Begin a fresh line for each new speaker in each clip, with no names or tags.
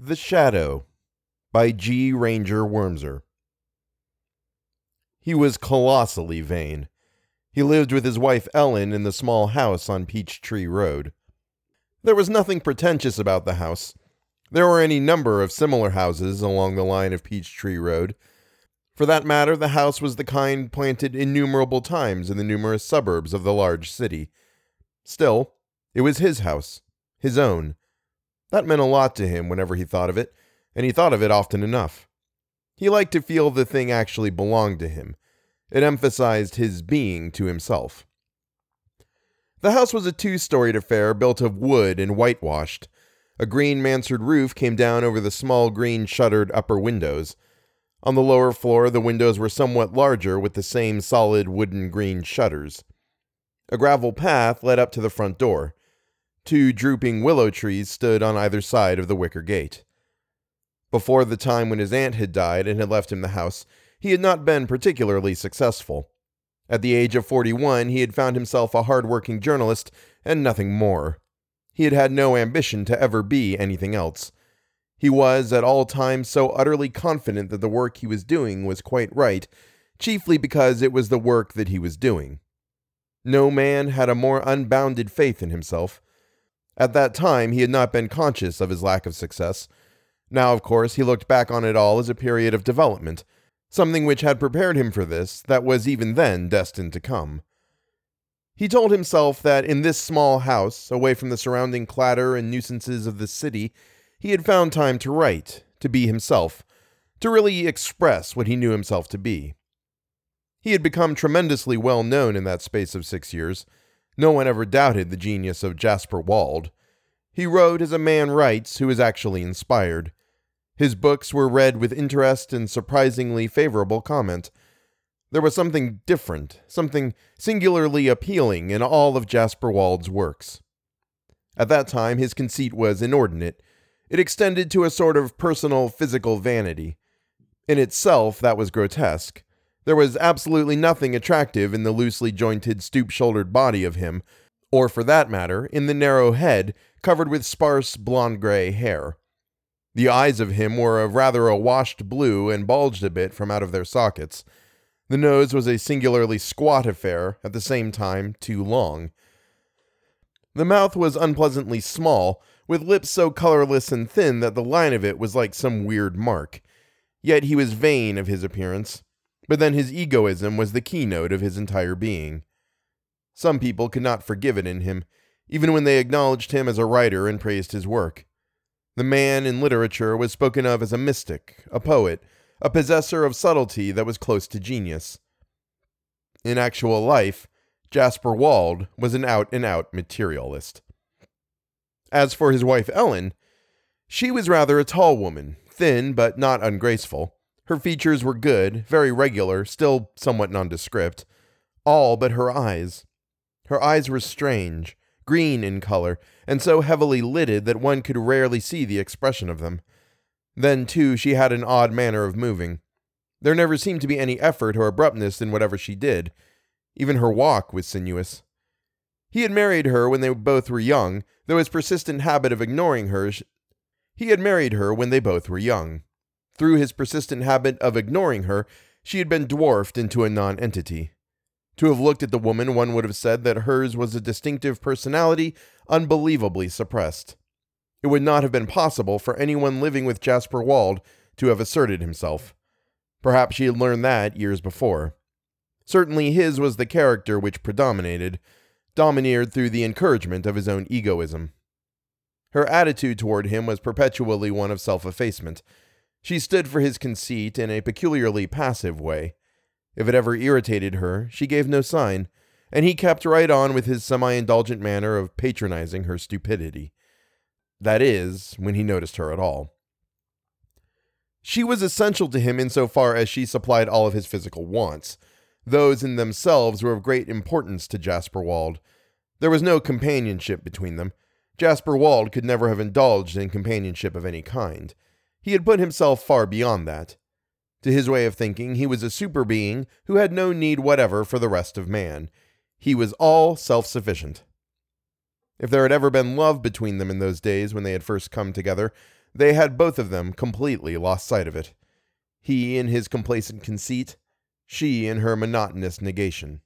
The Shadow by G. Ranger Wormser. He was colossally vain. He lived with his wife Ellen in the small house on Peachtree Road. There was nothing pretentious about the house. There were any number of similar houses along the line of Peachtree Road. For that matter, the house was the kind planted innumerable times in the numerous suburbs of the large city. Still, it was his house, his own. That meant a lot to him whenever he thought of it, and he thought of it often enough. He liked to feel the thing actually belonged to him. It emphasized his being to himself. The house was a two storied affair built of wood and whitewashed. A green mansard roof came down over the small green shuttered upper windows. On the lower floor, the windows were somewhat larger with the same solid wooden green shutters. A gravel path led up to the front door. Two drooping willow trees stood on either side of the wicker gate. Before the time when his aunt had died and had left him the house, he had not been particularly successful. At the age of 41, he had found himself a hard-working journalist and nothing more. He had had no ambition to ever be anything else. He was at all times so utterly confident that the work he was doing was quite right, chiefly because it was the work that he was doing. No man had a more unbounded faith in himself. At that time, he had not been conscious of his lack of success. Now, of course, he looked back on it all as a period of development, something which had prepared him for this that was even then destined to come. He told himself that in this small house, away from the surrounding clatter and nuisances of the city, he had found time to write, to be himself, to really express what he knew himself to be. He had become tremendously well known in that space of six years. No one ever doubted the genius of Jasper Wald. He wrote as a man writes who is actually inspired. His books were read with interest and surprisingly favorable comment. There was something different, something singularly appealing in all of Jasper Wald's works. At that time, his conceit was inordinate. It extended to a sort of personal physical vanity. In itself, that was grotesque. There was absolutely nothing attractive in the loosely jointed, stoop shouldered body of him, or for that matter, in the narrow head covered with sparse blond gray hair. The eyes of him were of rather a washed blue and bulged a bit from out of their sockets. The nose was a singularly squat affair, at the same time too long. The mouth was unpleasantly small, with lips so colorless and thin that the line of it was like some weird mark. Yet he was vain of his appearance, but then his egoism was the keynote of his entire being. Some people could not forgive it in him, even when they acknowledged him as a writer and praised his work. The man in literature was spoken of as a mystic, a poet, a possessor of subtlety that was close to genius. In actual life, Jasper Wald was an out and out materialist. As for his wife Ellen, she was rather a tall woman, thin but not ungraceful. Her features were good, very regular, still somewhat nondescript. All but her eyes. Her eyes were strange, green in color, and so heavily lidded that one could rarely see the expression of them. Then, too, she had an odd manner of moving. There never seemed to be any effort or abruptness in whatever she did. Even her walk was sinuous. He had married her when they both were young, though his persistent habit of ignoring her. Sh- he had married her when they both were young. Through his persistent habit of ignoring her, she had been dwarfed into a nonentity. To have looked at the woman, one would have said that hers was a distinctive personality unbelievably suppressed. It would not have been possible for anyone living with Jasper Wald to have asserted himself. Perhaps she had learned that years before. Certainly his was the character which predominated, domineered through the encouragement of his own egoism. Her attitude toward him was perpetually one of self effacement, she stood for his conceit in a peculiarly passive way. If it ever irritated her, she gave no sign, and he kept right on with his semi indulgent manner of patronizing her stupidity. That is, when he noticed her at all. She was essential to him insofar as she supplied all of his physical wants. Those in themselves were of great importance to Jasper Wald. There was no companionship between them. Jasper Wald could never have indulged in companionship of any kind. He had put himself far beyond that. To his way of thinking, he was a super being who had no need whatever for the rest of man. He was all self sufficient. If there had ever been love between them in those days when they had first come together, they had both of them completely lost sight of it. He in his complacent conceit, she in her monotonous negation.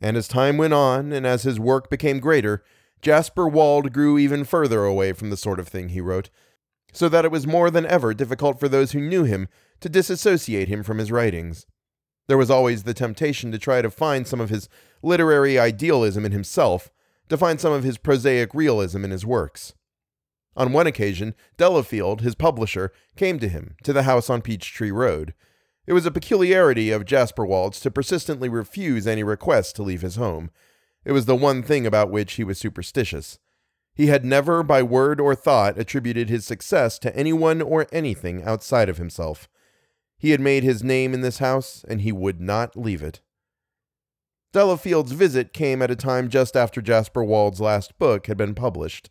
And as time went on, and as his work became greater, Jasper Wald grew even further away from the sort of thing he wrote, so that it was more than ever difficult for those who knew him to disassociate him from his writings. There was always the temptation to try to find some of his literary idealism in himself, to find some of his prosaic realism in his works. On one occasion, Delafield, his publisher, came to him, to the house on Peachtree Road. It was a peculiarity of Jasper Wald's to persistently refuse any request to leave his home. It was the one thing about which he was superstitious. He had never, by word or thought, attributed his success to anyone or anything outside of himself. He had made his name in this house, and he would not leave it. Delafield's visit came at a time just after Jasper Wald's last book had been published.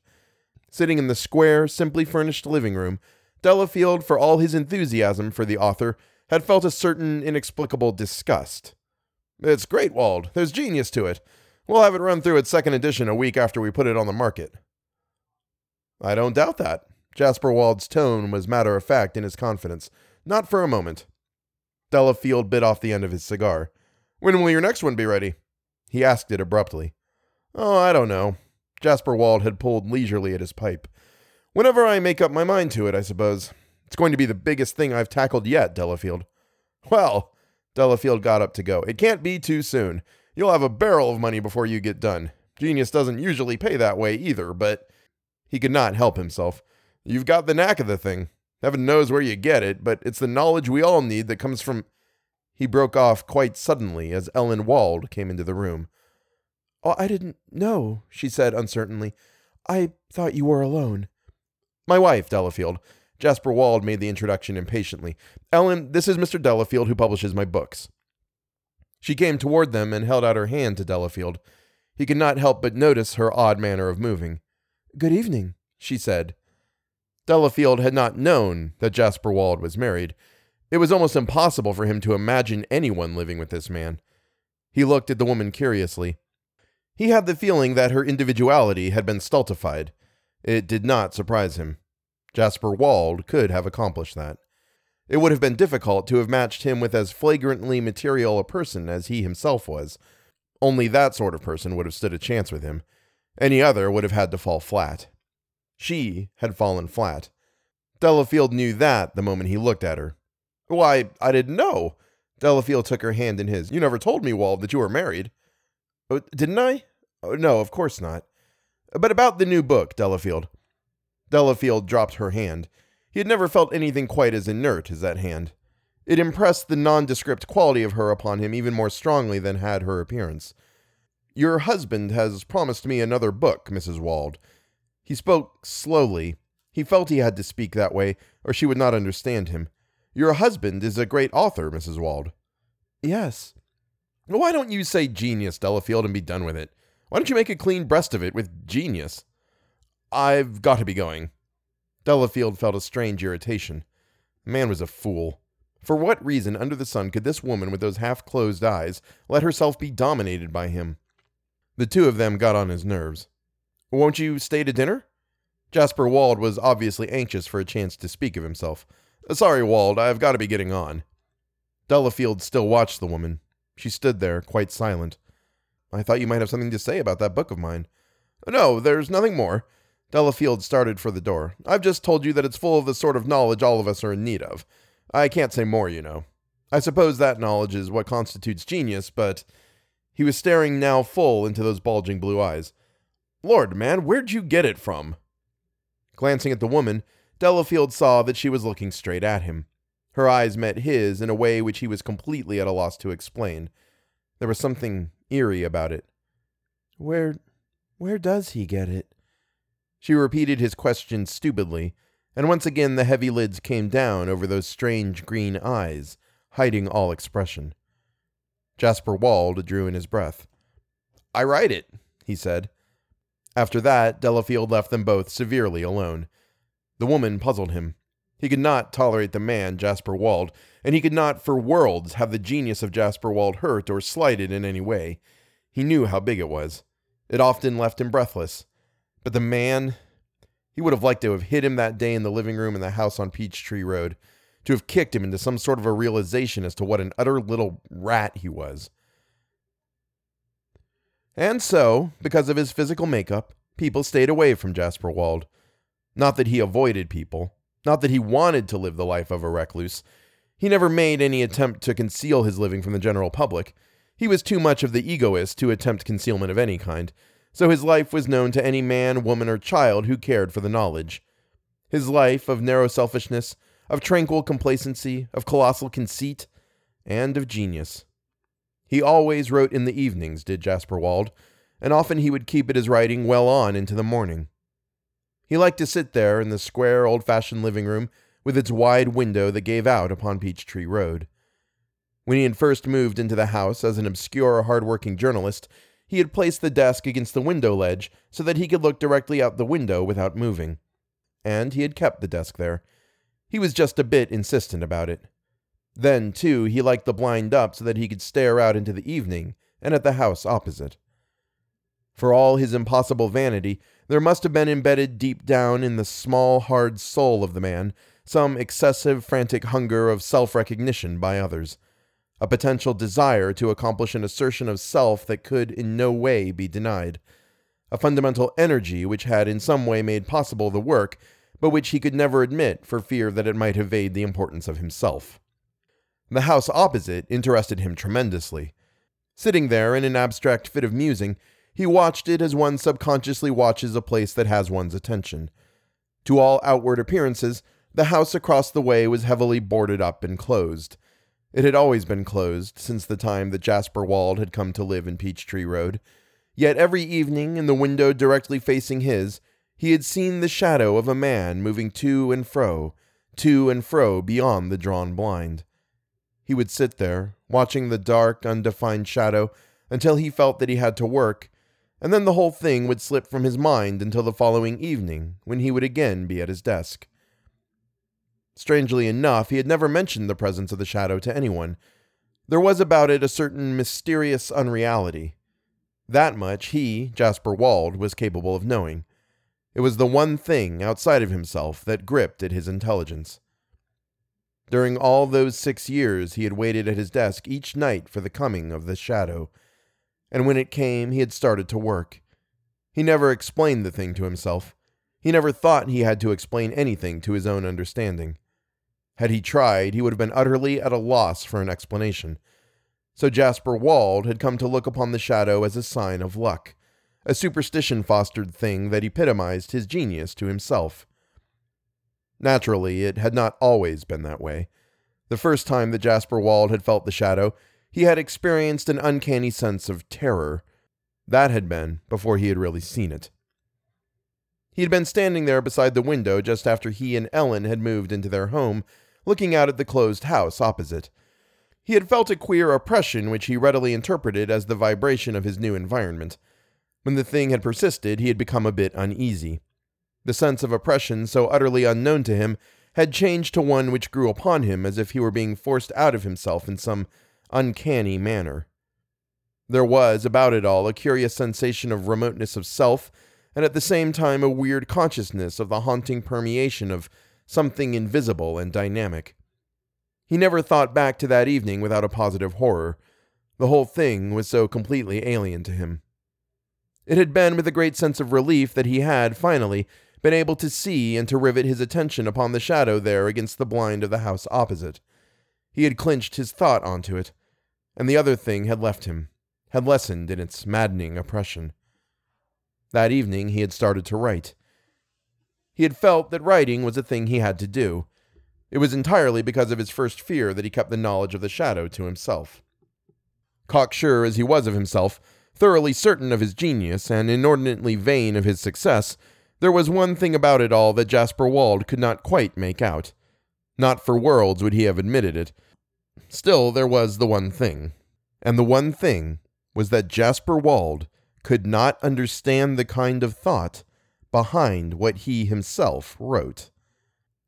Sitting in the square, simply furnished living room, Delafield, for all his enthusiasm for the author, had felt a certain inexplicable disgust. It's great, Wald. There's genius to it. We'll have it run through its second edition a week after we put it on the market. I don't doubt that. Jasper Wald's tone was matter of fact in his confidence. Not for a moment. Delafield bit off the end of his cigar. When will your next one be ready? He asked it abruptly. Oh, I don't know. Jasper Wald had pulled leisurely at his pipe. Whenever I make up my mind to it, I suppose. It's going to be the biggest thing I've tackled yet, Delafield. Well, Delafield got up to go. It can't be too soon. You'll have a barrel of money before you get done. Genius doesn't usually pay that way either, but he could not help himself. You've got the knack of the thing. Heaven knows where you get it, but it's the knowledge we all need that comes from. He broke off quite suddenly as Ellen Wald came into the room. Oh, I didn't know, she said uncertainly. I thought you were alone. My wife, Delafield. Jasper Wald made the introduction impatiently. Ellen, this is Mr. Delafield, who publishes my books. She came toward them and held out her hand to Delafield. He could not help but notice her odd manner of moving. Good evening, she said. Delafield had not known that Jasper Wald was married. It was almost impossible for him to imagine anyone living with this man. He looked at the woman curiously. He had the feeling that her individuality had been stultified. It did not surprise him. Jasper Wald could have accomplished that. It would have been difficult to have matched him with as flagrantly material a person as he himself was. Only that sort of person would have stood a chance with him. Any other would have had to fall flat. She had fallen flat. Delafield knew that the moment he looked at her. Why, I didn't know. Delafield took her hand in his. You never told me, Wald, that you were married. Oh, didn't I? Oh, no, of course not. But about the new book, Delafield. Delafield dropped her hand. He had never felt anything quite as inert as that hand. It impressed the nondescript quality of her upon him even more strongly than had her appearance. Your husband has promised me another book, Mrs. Wald. He spoke slowly. He felt he had to speak that way, or she would not understand him. Your husband is a great author, Mrs. Wald. Yes. Why don't you say genius, Delafield, and be done with it? Why don't you make a clean breast of it with genius? I've got to be going. Delafield felt a strange irritation. The man was a fool. For what reason under the sun could this woman with those half closed eyes let herself be dominated by him? The two of them got on his nerves. Won't you stay to dinner? Jasper Wald was obviously anxious for a chance to speak of himself. Uh, sorry, Wald, I've got to be getting on. Delafield still watched the woman. She stood there, quite silent. I thought you might have something to say about that book of mine. No, there's nothing more. Delafield started for the door. I've just told you that it's full of the sort of knowledge all of us are in need of. I can't say more, you know. I suppose that knowledge is what constitutes genius, but. He was staring now full into those bulging blue eyes. Lord, man, where'd you get it from? Glancing at the woman, Delafield saw that she was looking straight at him. Her eyes met his in a way which he was completely at a loss to explain. There was something eerie about it. Where where does he get it? She repeated his question stupidly, and once again the heavy lids came down over those strange green eyes, hiding all expression. Jasper Wald drew in his breath. I write it, he said. After that, Delafield left them both severely alone. The woman puzzled him. He could not tolerate the man, Jasper Wald, and he could not for worlds have the genius of Jasper Wald hurt or slighted in any way. He knew how big it was. It often left him breathless. But the man. He would have liked to have hit him that day in the living room in the house on Peachtree Road, to have kicked him into some sort of a realization as to what an utter little rat he was. And so, because of his physical makeup, people stayed away from Jasper Wald. Not that he avoided people, not that he wanted to live the life of a recluse. He never made any attempt to conceal his living from the general public. He was too much of the egoist to attempt concealment of any kind, so his life was known to any man, woman, or child who cared for the knowledge. His life of narrow selfishness, of tranquil complacency, of colossal conceit, and of genius. He always wrote in the evenings, did Jasper Wald, and often he would keep at his writing well on into the morning. He liked to sit there in the square, old fashioned living room with its wide window that gave out upon Peachtree Road. When he had first moved into the house as an obscure, hard-working journalist, he had placed the desk against the window ledge so that he could look directly out the window without moving. And he had kept the desk there. He was just a bit insistent about it. Then, too, he liked the blind up so that he could stare out into the evening and at the house opposite. For all his impossible vanity, there must have been embedded deep down in the small, hard soul of the man some excessive, frantic hunger of self recognition by others, a potential desire to accomplish an assertion of self that could in no way be denied, a fundamental energy which had in some way made possible the work, but which he could never admit for fear that it might evade the importance of himself. The house opposite interested him tremendously. Sitting there in an abstract fit of musing, he watched it as one subconsciously watches a place that has one's attention. To all outward appearances, the house across the way was heavily boarded up and closed. It had always been closed since the time that Jasper Wald had come to live in Peachtree Road. Yet every evening, in the window directly facing his, he had seen the shadow of a man moving to and fro, to and fro beyond the drawn blind. He would sit there, watching the dark, undefined shadow until he felt that he had to work, and then the whole thing would slip from his mind until the following evening, when he would again be at his desk. Strangely enough, he had never mentioned the presence of the shadow to anyone. There was about it a certain mysterious unreality. That much he, Jasper Wald, was capable of knowing. It was the one thing outside of himself that gripped at his intelligence. During all those six years, he had waited at his desk each night for the coming of the shadow, and when it came, he had started to work. He never explained the thing to himself. He never thought he had to explain anything to his own understanding. Had he tried, he would have been utterly at a loss for an explanation. So Jasper Wald had come to look upon the shadow as a sign of luck, a superstition fostered thing that epitomized his genius to himself. Naturally, it had not always been that way. The first time that Jasper Wald had felt the shadow, he had experienced an uncanny sense of terror. That had been before he had really seen it. He had been standing there beside the window just after he and Ellen had moved into their home, looking out at the closed house opposite. He had felt a queer oppression which he readily interpreted as the vibration of his new environment. When the thing had persisted, he had become a bit uneasy. The sense of oppression, so utterly unknown to him, had changed to one which grew upon him as if he were being forced out of himself in some uncanny manner. There was about it all a curious sensation of remoteness of self, and at the same time a weird consciousness of the haunting permeation of something invisible and dynamic. He never thought back to that evening without a positive horror. The whole thing was so completely alien to him. It had been with a great sense of relief that he had, finally, been able to see and to rivet his attention upon the shadow there against the blind of the house opposite. He had clinched his thought onto it, and the other thing had left him, had lessened in its maddening oppression. That evening he had started to write. He had felt that writing was a thing he had to do. It was entirely because of his first fear that he kept the knowledge of the shadow to himself. Cocksure as he was of himself, thoroughly certain of his genius, and inordinately vain of his success, there was one thing about it all that Jasper Wald could not quite make out. Not for worlds would he have admitted it. Still, there was the one thing. And the one thing was that Jasper Wald could not understand the kind of thought behind what he himself wrote.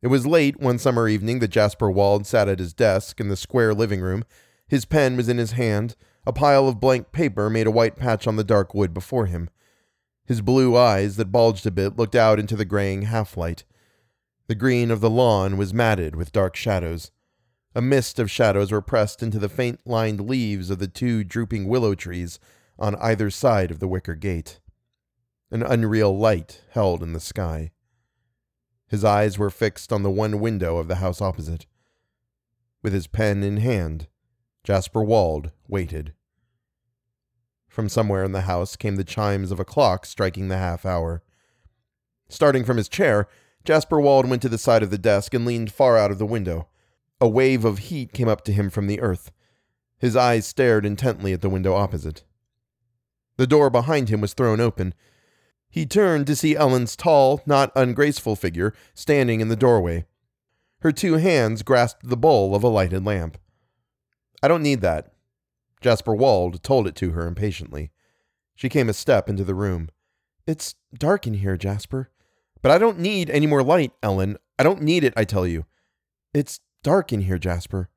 It was late one summer evening that Jasper Wald sat at his desk in the square living room. His pen was in his hand. A pile of blank paper made a white patch on the dark wood before him. His blue eyes that bulged a bit looked out into the graying half light. The green of the lawn was matted with dark shadows. A mist of shadows were pressed into the faint lined leaves of the two drooping willow trees on either side of the wicker gate. An unreal light held in the sky. His eyes were fixed on the one window of the house opposite. With his pen in hand, Jasper Wald waited. From somewhere in the house came the chimes of a clock striking the half hour. Starting from his chair, Jasper Wald went to the side of the desk and leaned far out of the window. A wave of heat came up to him from the earth. His eyes stared intently at the window opposite. The door behind him was thrown open. He turned to see Ellen's tall, not ungraceful figure standing in the doorway. Her two hands grasped the bowl of a lighted lamp. I don't need that. Jasper Wald told it to her impatiently. She came a step into the room. It's dark in here, Jasper. But I don't need any more light, Ellen. I don't need it, I tell you. It's dark in here, Jasper.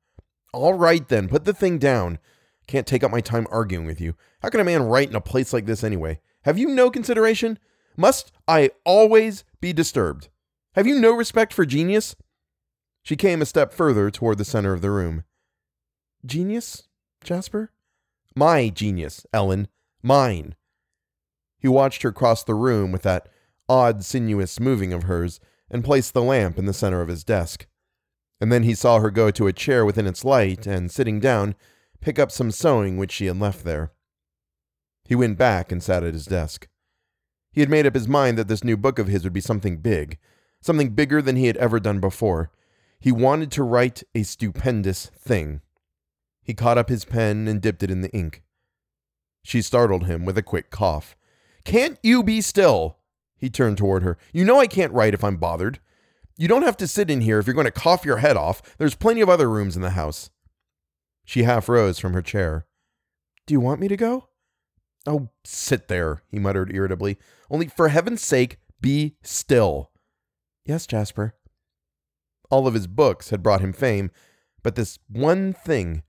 All right, then, put the thing down. Can't take up my time arguing with you. How can a man write in a place like this anyway? Have you no consideration? Must I always be disturbed? Have you no respect for genius? She came a step further toward the center of the room. Genius, Jasper? My genius, Ellen. Mine. He watched her cross the room with that odd, sinuous moving of hers and placed the lamp in the center of his desk and then he saw her go to a chair within its light and, sitting down, pick up some sewing which she had left there. He went back and sat at his desk. He had made up his mind that this new book of his would be something big, something bigger than he had ever done before. He wanted to write a stupendous thing. He caught up his pen and dipped it in the ink. She startled him with a quick cough. Can't you be still? He turned toward her. You know I can't write if I'm bothered. You don't have to sit in here if you're going to cough your head off. There's plenty of other rooms in the house. She half rose from her chair. Do you want me to go? Oh, sit there, he muttered irritably. Only for heaven's sake, be still. Yes, Jasper. All of his books had brought him fame, but this one thing,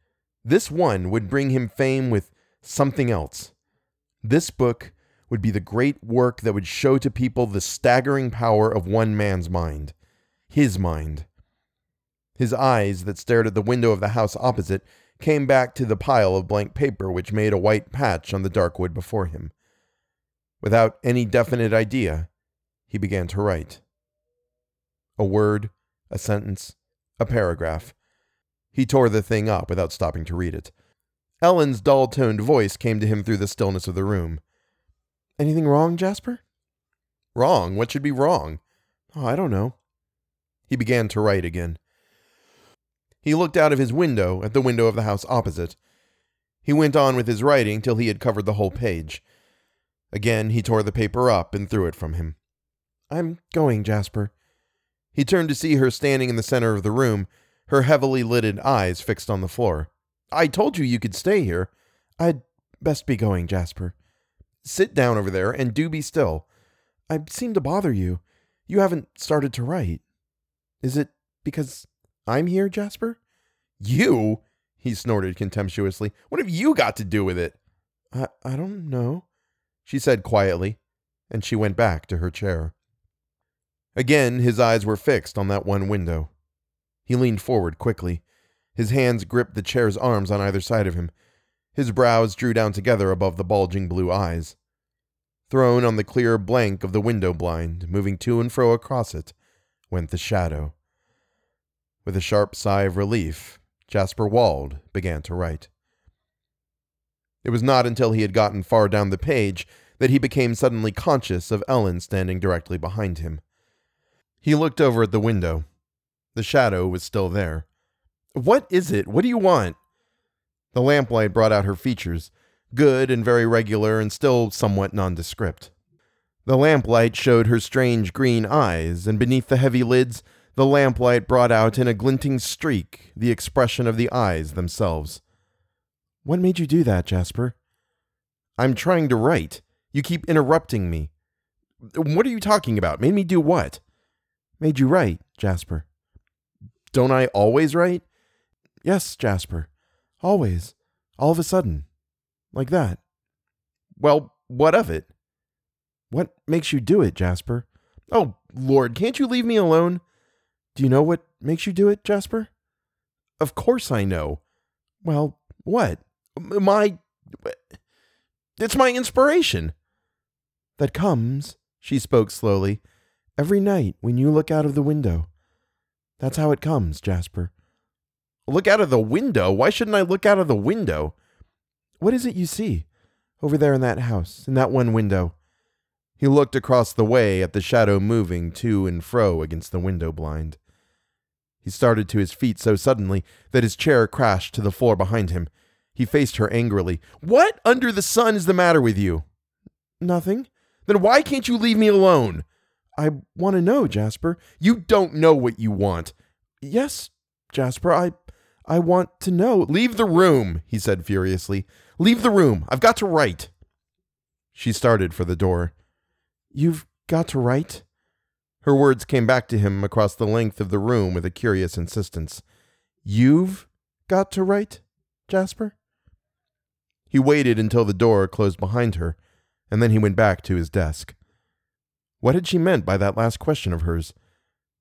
this one would bring him fame with something else. This book would be the great work that would show to people the staggering power of one man's mind his mind. His eyes, that stared at the window of the house opposite, came back to the pile of blank paper which made a white patch on the dark wood before him. Without any definite idea, he began to write. A word, a sentence, a paragraph. He tore the thing up without stopping to read it. Ellen's dull toned voice came to him through the stillness of the room. Anything wrong, Jasper? Wrong? What should be wrong? Oh, I don't know. He began to write again. He looked out of his window at the window of the house opposite. He went on with his writing till he had covered the whole page. Again he tore the paper up and threw it from him. I'm going, Jasper. He turned to see her standing in the center of the room, her heavily lidded eyes fixed on the floor. I told you you could stay here. I'd best be going, Jasper. Sit down over there and do be still. I seem to bother you. You haven't started to write. Is it because I'm here, Jasper? You? He snorted contemptuously. What have you got to do with it? I, I don't know, she said quietly, and she went back to her chair. Again, his eyes were fixed on that one window. He leaned forward quickly. His hands gripped the chair's arms on either side of him. His brows drew down together above the bulging blue eyes. Thrown on the clear blank of the window blind, moving to and fro across it, went the shadow. With a sharp sigh of relief, Jasper Wald began to write. It was not until he had gotten far down the page that he became suddenly conscious of Ellen standing directly behind him. He looked over at the window. The shadow was still there. What is it? What do you want? The lamplight brought out her features, good and very regular and still somewhat nondescript. The lamplight showed her strange green eyes, and beneath the heavy lids, the lamplight brought out in a glinting streak the expression of the eyes themselves. What made you do that, Jasper? I'm trying to write. You keep interrupting me. What are you talking about? Made me do what? Made you write, Jasper. Don't I always write? Yes, Jasper. Always. All of a sudden. Like that. Well, what of it? What makes you do it, Jasper? Oh, Lord, can't you leave me alone? Do you know what makes you do it, Jasper? Of course I know. Well, what? My. It's my inspiration. That comes, she spoke slowly, every night when you look out of the window. That's how it comes, Jasper. Look out of the window? Why shouldn't I look out of the window? What is it you see? Over there in that house, in that one window. He looked across the way at the shadow moving to and fro against the window blind. He started to his feet so suddenly that his chair crashed to the floor behind him. He faced her angrily. What under the sun is the matter with you? Nothing. Then why can't you leave me alone? I want to know, Jasper. You don't know what you want. Yes, Jasper, I I want to know. Leave the room, he said furiously. Leave the room. I've got to write. She started for the door. You've got to write? Her words came back to him across the length of the room with a curious insistence. You've got to write, Jasper? He waited until the door closed behind her, and then he went back to his desk. What had she meant by that last question of hers?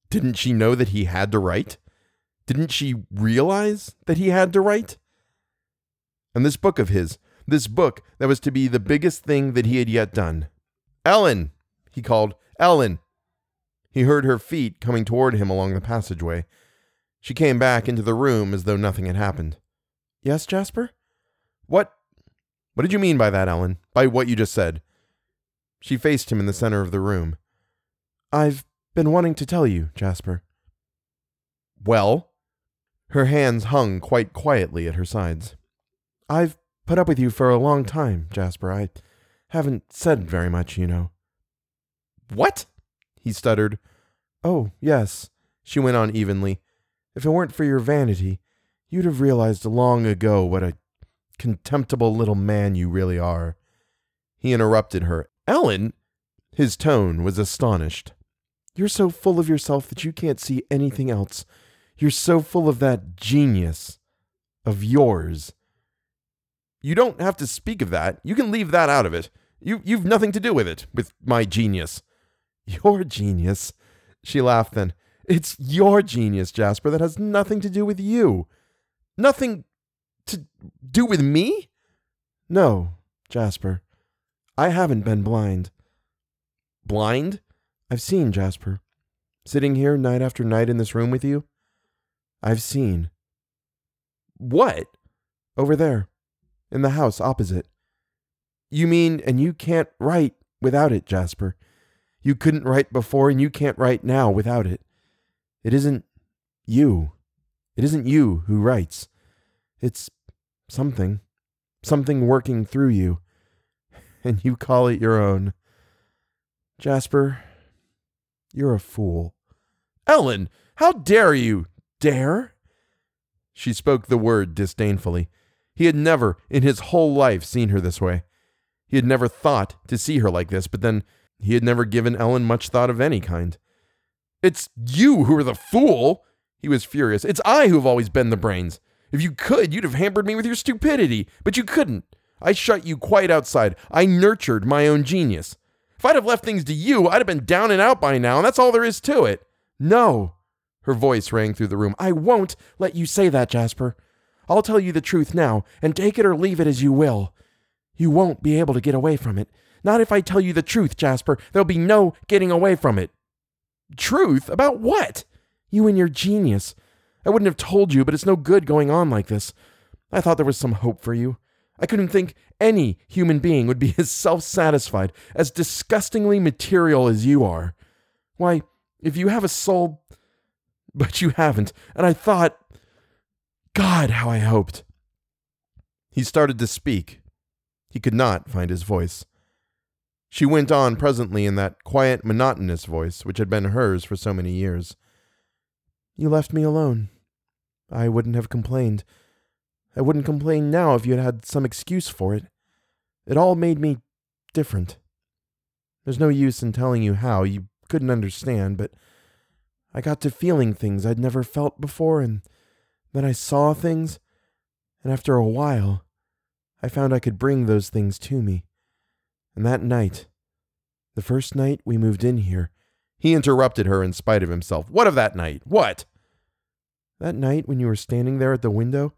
Didn't she know that he had to write? Didn't she realize that he had to write? And this book of his, this book that was to be the biggest thing that he had yet done. Ellen, he called. Ellen. He heard her feet coming toward him along the passageway. She came back into the room as though nothing had happened. Yes, Jasper? What what did you mean by that, Ellen? By what you just said? She faced him in the center of the room. I've been wanting to tell you, Jasper. Well? Her hands hung quite quietly at her sides. I've put up with you for a long time, Jasper. I haven't said very much, you know. What? He stuttered. Oh, yes, she went on evenly. If it weren't for your vanity, you'd have realized long ago what a contemptible little man you really are. He interrupted her. Ellen? His tone was astonished. You're so full of yourself that you can't see anything else. You're so full of that genius of yours. You don't have to speak of that. You can leave that out of it. You, you've nothing to do with it, with my genius. Your genius? She laughed then. It's your genius, Jasper, that has nothing to do with you. Nothing to do with me? No, Jasper. I haven't been blind. Blind? I've seen, Jasper. Sitting here night after night in this room with you, I've seen. What? Over there, in the house opposite. You mean, and you can't write without it, Jasper. You couldn't write before, and you can't write now without it. It isn't you. It isn't you who writes. It's something. Something working through you. And you call it your own. Jasper, you're a fool. Ellen, how dare you? Dare? She spoke the word disdainfully. He had never, in his whole life, seen her this way. He had never thought to see her like this, but then he had never given Ellen much thought of any kind. It's you who are the fool! He was furious. It's I who have always been the brains. If you could, you'd have hampered me with your stupidity, but you couldn't. I shut you quite outside. I nurtured my own genius. If I'd have left things to you, I'd have been down and out by now, and that's all there is to it. No. Her voice rang through the room. I won't let you say that, Jasper. I'll tell you the truth now, and take it or leave it as you will. You won't be able to get away from it. Not if I tell you the truth, Jasper. There'll be no getting away from it. Truth? About what? You and your genius. I wouldn't have told you, but it's no good going on like this. I thought there was some hope for you. I couldn't think any human being would be as self satisfied, as disgustingly material as you are. Why, if you have a soul. But you haven't, and I thought. God, how I hoped. He started to speak. He could not find his voice. She went on presently in that quiet, monotonous voice which had been hers for so many years. You left me alone. I wouldn't have complained. I wouldn't complain now if you had had some excuse for it. It all made me different. There's no use in telling you how, you couldn't understand, but I got to feeling things I'd never felt before, and then I saw things, and after a while, I found I could bring those things to me. And that night,
The first night we moved in here,
he interrupted her in spite of himself. What of that night? What?
That night when you were standing there at the window,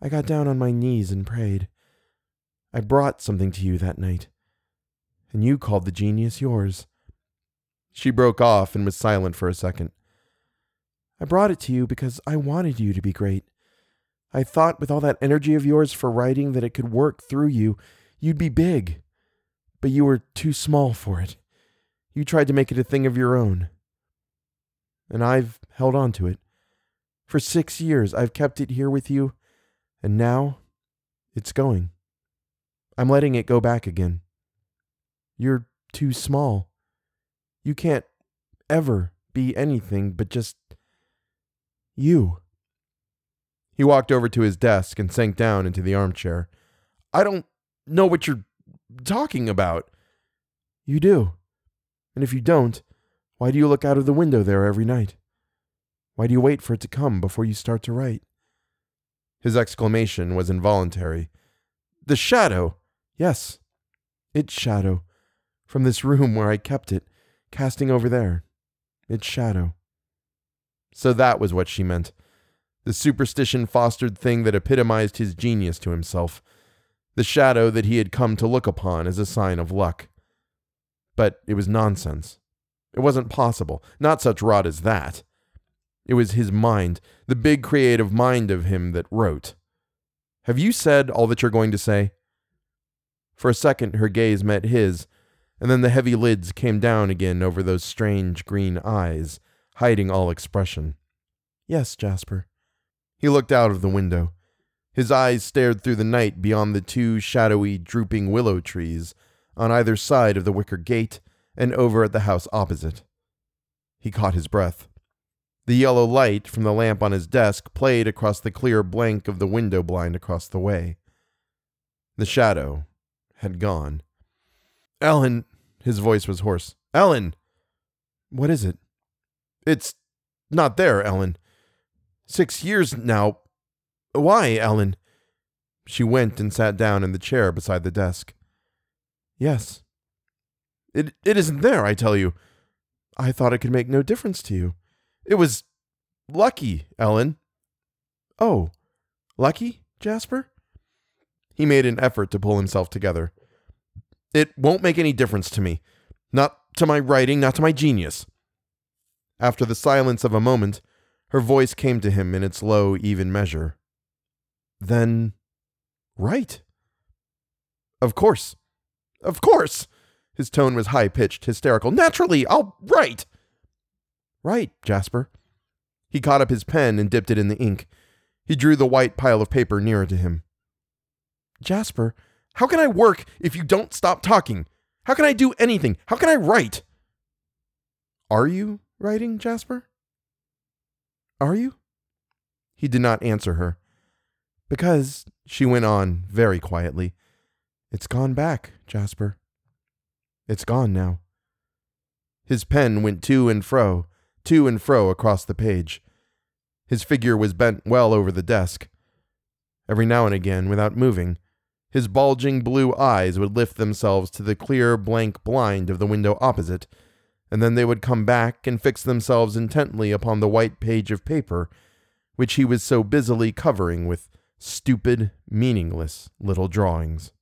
I got down on my knees and prayed. I brought something to you that night, and you called the genius yours.
She broke off and was silent for a second.
I brought it to you because I wanted you to be great. I thought with all that energy of yours for writing that it could work through you, you'd be big. But you were too small for it. You tried to make it a thing of your own. And I've held on to it. For six years, I've kept it here with you, and now it's going. I'm letting it go back again. You're too small. You can't ever be anything but just you.
He walked over to his desk and sank down into the armchair. I don't know what you're talking about.
You do. And if you don't, why do you look out of the window there every night? Why do you wait for it to come before you start to write?
His exclamation was involuntary. The shadow!
Yes, its shadow. From this room where I kept it, casting over there. Its shadow.
So that was what she meant. The superstition fostered thing that epitomized his genius to himself. The shadow that he had come to look upon as a sign of luck. But it was nonsense. It wasn't possible. Not such rot as that. It was his mind, the big creative mind of him that wrote. Have you said all that you're going to say? For a second, her gaze met his, and then the heavy lids came down again over those strange green eyes, hiding all expression.
Yes, Jasper.
He looked out of the window. His eyes stared through the night beyond the two shadowy, drooping willow trees on either side of the wicker gate and over at the house opposite. He caught his breath. The yellow light from the lamp on his desk played across the clear blank of the window blind across the way. The shadow had gone. Ellen, his voice was hoarse. Ellen!
What is it?
It's not there, Ellen. Six years now. Why, Ellen? She went and sat down in the chair beside the desk.
Yes.
It, it isn't there, I tell you.
I thought it could make no difference to you.
It was lucky, Ellen.
Oh, lucky, Jasper?
He made an effort to pull himself together. It won't make any difference to me. Not to my writing, not to my genius. After the silence of a moment, her voice came to him in its low, even measure. Then, write. Of course. Of course. His tone was high pitched, hysterical. Naturally, I'll write.
Write, Jasper.
He caught up his pen and dipped it in the ink. He drew the white pile of paper nearer to him. Jasper, how can I work if you don't stop talking? How can I do anything? How can I write? Are you writing, Jasper? Are you? He did not answer her. Because, she went on very quietly, it's gone back, Jasper. It's gone now. His pen went to and fro, to and fro across the page. His figure was bent well over the desk. Every now and again, without moving, his bulging blue eyes would lift themselves to the clear blank blind of the window opposite, and then they would come back and fix themselves intently upon the white page of paper, which he was so busily covering with stupid, meaningless little drawings.